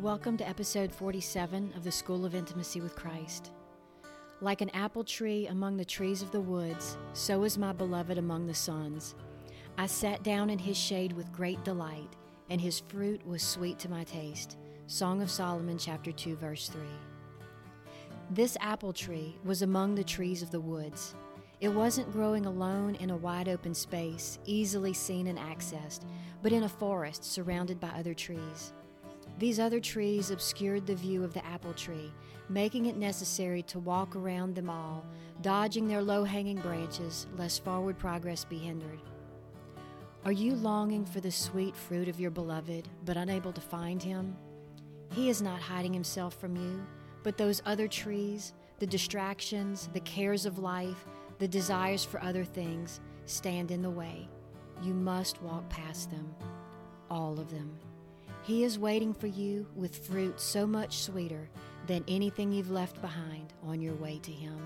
Welcome to episode 47 of the School of Intimacy with Christ. Like an apple tree among the trees of the woods, so is my beloved among the sons. I sat down in his shade with great delight, and his fruit was sweet to my taste. Song of Solomon, chapter 2, verse 3. This apple tree was among the trees of the woods. It wasn't growing alone in a wide open space, easily seen and accessed, but in a forest surrounded by other trees. These other trees obscured the view of the apple tree, making it necessary to walk around them all, dodging their low hanging branches, lest forward progress be hindered. Are you longing for the sweet fruit of your beloved, but unable to find him? He is not hiding himself from you, but those other trees, the distractions, the cares of life, the desires for other things, stand in the way. You must walk past them, all of them. He is waiting for you with fruit so much sweeter than anything you've left behind on your way to Him.